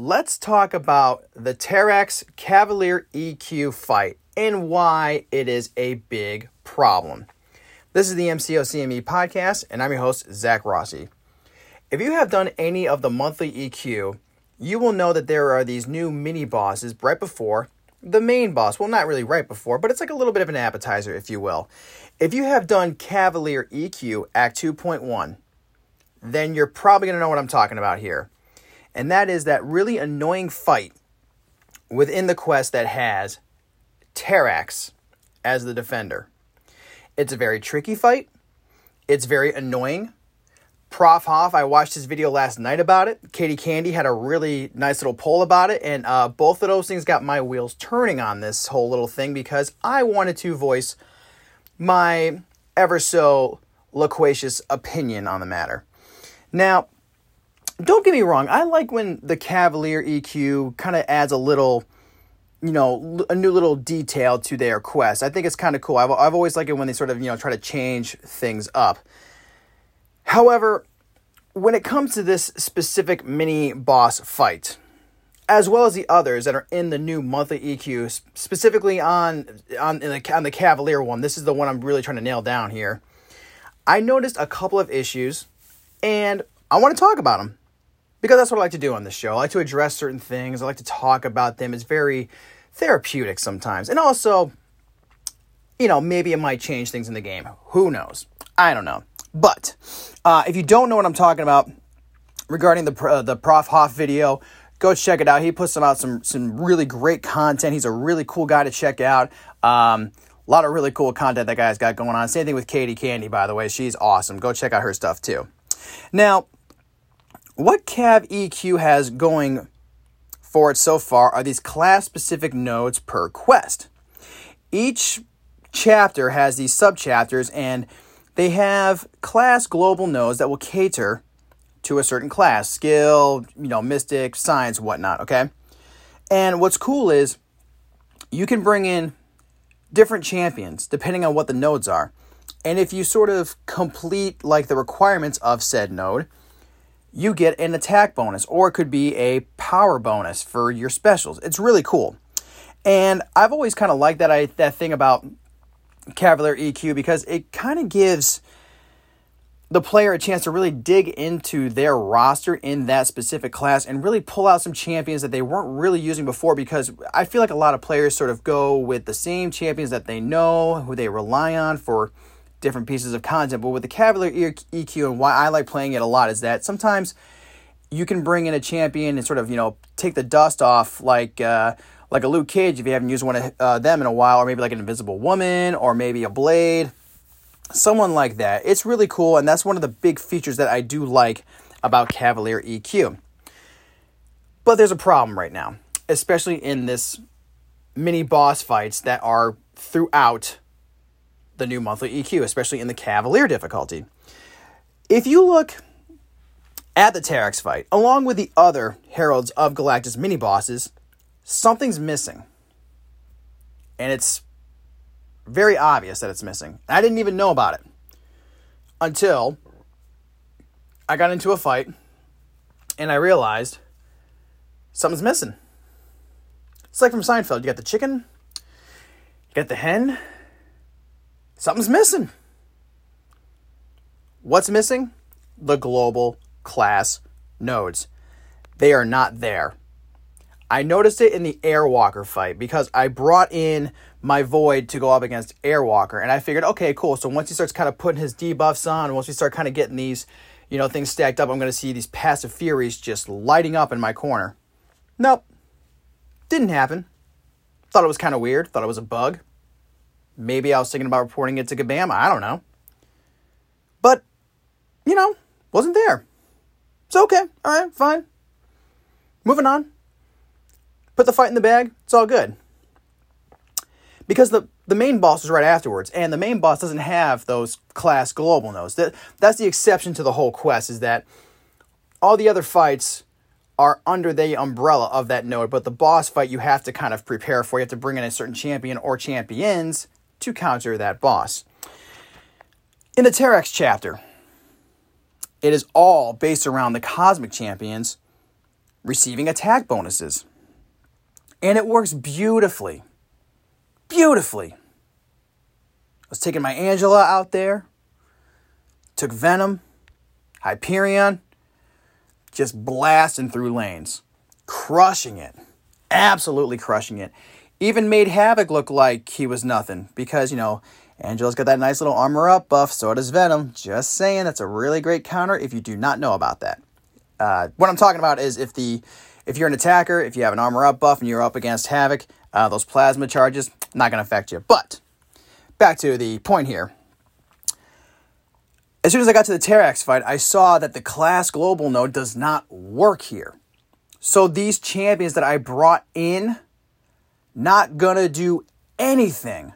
let's talk about the Terrax Cavalier EQ fight and why it is a big problem. This is the MCO CME podcast, and I'm your host, Zach Rossi. If you have done any of the monthly EQ, you will know that there are these new mini bosses right before the main boss. Well, not really right before, but it's like a little bit of an appetizer, if you will. If you have done Cavalier EQ Act 2.1, then you're probably going to know what I'm talking about here. And that is that really annoying fight within the quest that has Terrax as the defender. It's a very tricky fight. It's very annoying. Prof Hoff, I watched his video last night about it. Katie Candy had a really nice little poll about it, and uh, both of those things got my wheels turning on this whole little thing because I wanted to voice my ever so loquacious opinion on the matter. Now, don't get me wrong, I like when the Cavalier EQ kind of adds a little you know, a new little detail to their quest. I think it's kind of cool. I've, I've always liked it when they sort of, you know, try to change things up. However, when it comes to this specific mini boss fight, as well as the others that are in the new monthly EQ, specifically on on the, on the Cavalier one, this is the one I'm really trying to nail down here. I noticed a couple of issues, and I want to talk about them because that's what I like to do on this show. I like to address certain things. I like to talk about them. It's very therapeutic sometimes. And also, you know, maybe it might change things in the game. Who knows? I don't know. But uh, if you don't know what I'm talking about regarding the uh, the Prof Hoff video, go check it out. He puts out some some really great content. He's a really cool guy to check out. Um, a lot of really cool content that guy's got going on. Same thing with Katie Candy, by the way. She's awesome. Go check out her stuff too. Now, what Cav EQ has going for it so far are these class specific nodes per quest. Each chapter has these subchapters and they have class global nodes that will cater to a certain class skill, you know, mystic, science, whatnot, okay? And what's cool is you can bring in different champions depending on what the nodes are. And if you sort of complete like the requirements of said node, you get an attack bonus, or it could be a power bonus for your specials. It's really cool. And I've always kind of liked that I, that thing about Cavalier EQ because it kind of gives the player a chance to really dig into their roster in that specific class and really pull out some champions that they weren't really using before because I feel like a lot of players sort of go with the same champions that they know, who they rely on for different pieces of content. But with the Cavalier EQ and why I like playing it a lot is that sometimes you can bring in a champion and sort of you know take the dust off like uh, like a Luke Cage if you haven't used one of uh, them in a while, or maybe like an Invisible Woman, or maybe a Blade, someone like that. It's really cool, and that's one of the big features that I do like about Cavalier EQ. But there's a problem right now, especially in this mini boss fights that are throughout the new monthly EQ, especially in the Cavalier difficulty. If you look at the Terrax fight, along with the other Heralds of Galactus mini bosses, something's missing. And it's very obvious that it's missing. I didn't even know about it until I got into a fight and I realized something's missing. It's like from Seinfeld you got the chicken, you got the hen, something's missing. What's missing? The global class nodes. They are not there. I noticed it in the Airwalker fight because I brought in my Void to go up against Airwalker, and I figured, okay, cool. So once he starts kind of putting his debuffs on, once we start kind of getting these, you know, things stacked up, I'm going to see these passive Furies just lighting up in my corner. Nope, didn't happen. Thought it was kind of weird. Thought it was a bug. Maybe I was thinking about reporting it to Kabam. I don't know. But, you know, wasn't there. It's okay. All right, fine. Moving on. Put the fight in the bag. It's all good. Because the, the main boss is right afterwards, and the main boss doesn't have those class global nodes. That, that's the exception to the whole quest, is that all the other fights are under the umbrella of that node, but the boss fight you have to kind of prepare for. You have to bring in a certain champion or champions to counter that boss. In the Terrax chapter, it is all based around the cosmic champions receiving attack bonuses. And it works beautifully. Beautifully. I was taking my Angela out there, took Venom, Hyperion, just blasting through lanes, crushing it, absolutely crushing it. Even made Havoc look like he was nothing because, you know, Angela's got that nice little armor up buff, so does Venom. Just saying, that's a really great counter if you do not know about that. Uh, what I'm talking about is if the if you're an attacker, if you have an armor up buff and you're up against Havoc, uh, those plasma charges not going to affect you. But back to the point here. As soon as I got to the Terrax fight, I saw that the class global node does not work here. So these champions that I brought in, not gonna do anything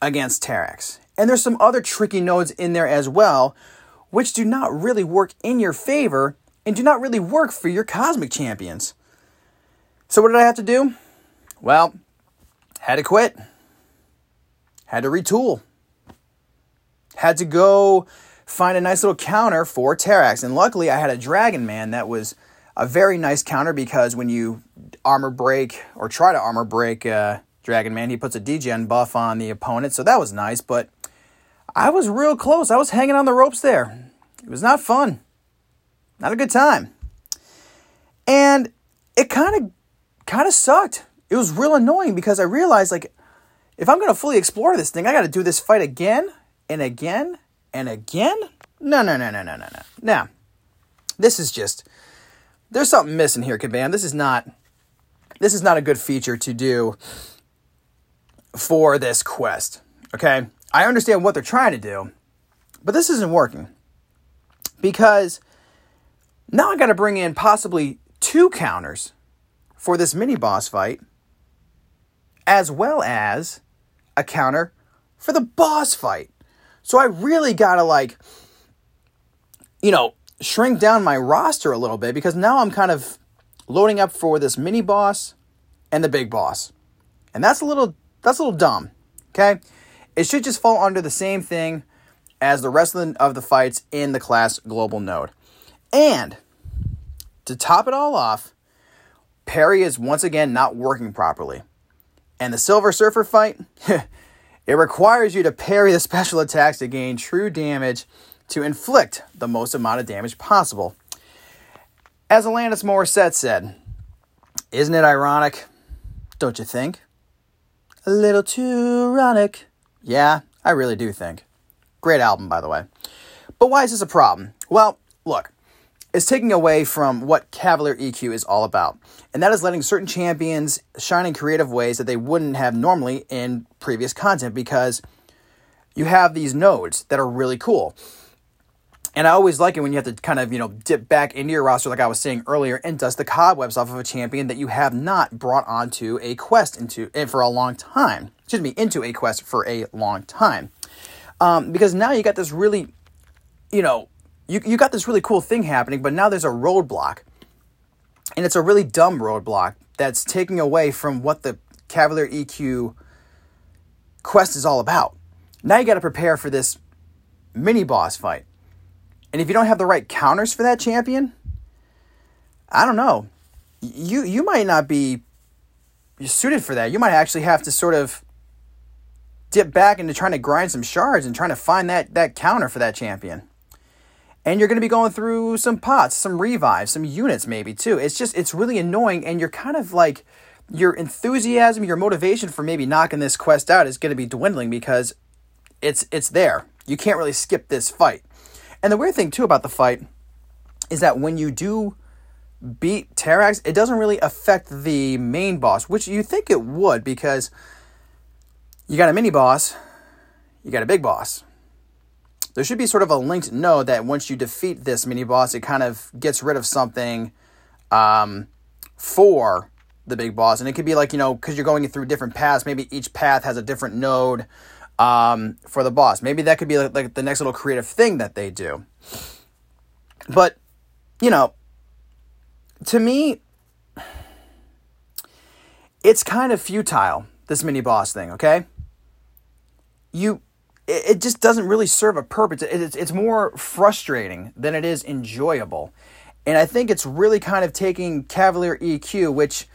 against Terrax. And there's some other tricky nodes in there as well, which do not really work in your favor and do not really work for your cosmic champions. So what did I have to do? Well, had to quit. Had to retool. Had to go find a nice little counter for Terrax. And luckily I had a Dragon Man that was a very nice counter because when you armor break or try to armor break uh, Dragon Man, he puts a degen buff on the opponent. So that was nice, but I was real close. I was hanging on the ropes there. It was not fun. Not a good time. And it kind of kind of sucked. It was real annoying because I realized like if I'm going to fully explore this thing, I got to do this fight again and again and again. No, no, no, no, no, no, no. Now, this is just there's something missing here, Kabam. This is not this is not a good feature to do for this quest. Okay? I understand what they're trying to do, but this isn't working. Because now I got to bring in possibly two counters for this mini boss fight, as well as a counter for the boss fight. So I really got to, like, you know, shrink down my roster a little bit because now I'm kind of loading up for this mini boss and the big boss. And that's a little that's a little dumb. Okay? It should just fall under the same thing as the rest of the, of the fights in the class global node. And to top it all off, parry is once again not working properly. And the Silver Surfer fight, it requires you to parry the special attacks to gain true damage to inflict the most amount of damage possible. As Alanis Morissette said, Isn't it ironic? Don't you think? A little too ironic. Yeah, I really do think. Great album, by the way. But why is this a problem? Well, look, it's taking away from what Cavalier EQ is all about, and that is letting certain champions shine in creative ways that they wouldn't have normally in previous content because you have these nodes that are really cool. And I always like it when you have to kind of, you know, dip back into your roster, like I was saying earlier, and dust the cobwebs off of a champion that you have not brought onto a quest into eh, for a long time. Excuse me, into a quest for a long time. Um, because now you got this really, you know, you, you got this really cool thing happening, but now there's a roadblock. And it's a really dumb roadblock that's taking away from what the Cavalier EQ quest is all about. Now you got to prepare for this mini boss fight. And if you don't have the right counters for that champion, I don't know. You you might not be suited for that. You might actually have to sort of dip back into trying to grind some shards and trying to find that that counter for that champion. And you're going to be going through some pots, some revives, some units maybe too. It's just it's really annoying and you're kind of like your enthusiasm, your motivation for maybe knocking this quest out is going to be dwindling because it's it's there. You can't really skip this fight. And the weird thing too about the fight is that when you do beat Terrax, it doesn't really affect the main boss, which you think it would because you got a mini boss, you got a big boss. There should be sort of a linked node that once you defeat this mini boss, it kind of gets rid of something um, for the big boss. And it could be like, you know, because you're going through different paths, maybe each path has a different node um, for the boss. Maybe that could be like, like the next little creative thing that they do. But, you know, to me, it's kind of futile, this mini boss thing, okay? You, it, just doesn't really serve a purpose. it's more frustrating than it is enjoyable. And I think it's really kind of taking Cavalier EQ, which,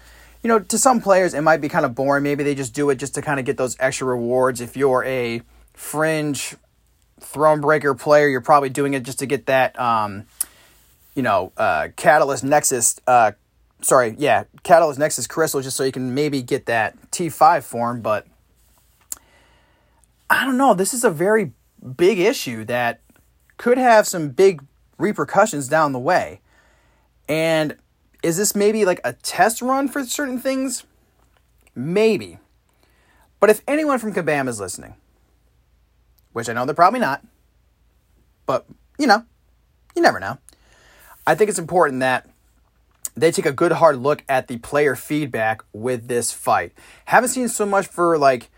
you know, to some players it might be kind of boring. Maybe they just do it just to kind of get those extra rewards. If you're a fringe Thronebreaker player, you're probably doing it just to get that, um, you know, uh, Catalyst Nexus. Uh, sorry, yeah, Catalyst Nexus Crystal, just so you can maybe get that T5 form. But I don't know. This is a very big issue that could have some big repercussions down the way. And is this maybe like a test run for certain things? Maybe. But if anyone from Kabam is listening, which I know they're probably not, but you know, you never know. I think it's important that they take a good hard look at the player feedback with this fight. Haven't seen so much for like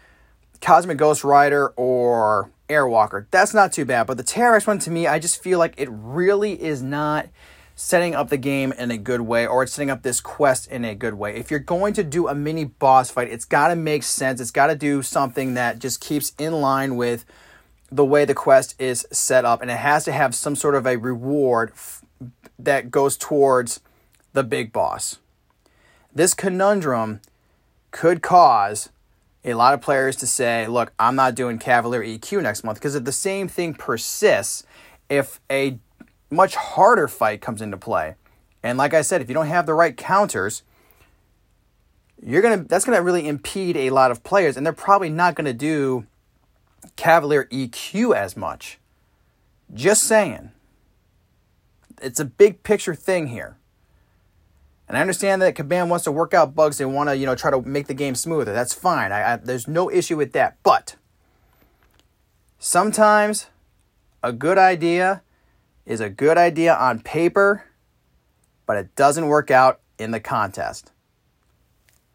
Cosmic Ghost Rider or Airwalker. That's not too bad, but the Terrax one to me, I just feel like it really is not setting up the game in a good way or it's setting up this quest in a good way. If you're going to do a mini boss fight, it's got to make sense. It's got to do something that just keeps in line with the way the quest is set up and it has to have some sort of a reward f- that goes towards the big boss. This conundrum could cause a lot of players to say, look, I'm not doing Cavalier EQ next month because if the same thing persists if a much harder fight comes into play. And like I said, if you don't have the right counters, you're gonna that's gonna really impede a lot of players, and they're probably not gonna do Cavalier EQ as much. Just saying. It's a big picture thing here. And I understand that Kabam wants to work out bugs. They want to, you know, try to make the game smoother. That's fine. I, I, there's no issue with that. But sometimes a good idea is a good idea on paper, but it doesn't work out in the contest.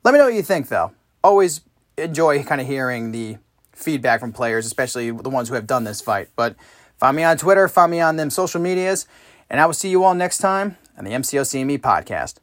Let me know what you think, though. Always enjoy kind of hearing the feedback from players, especially the ones who have done this fight. But find me on Twitter, find me on them social medias, and I will see you all next time on the MCO CME podcast.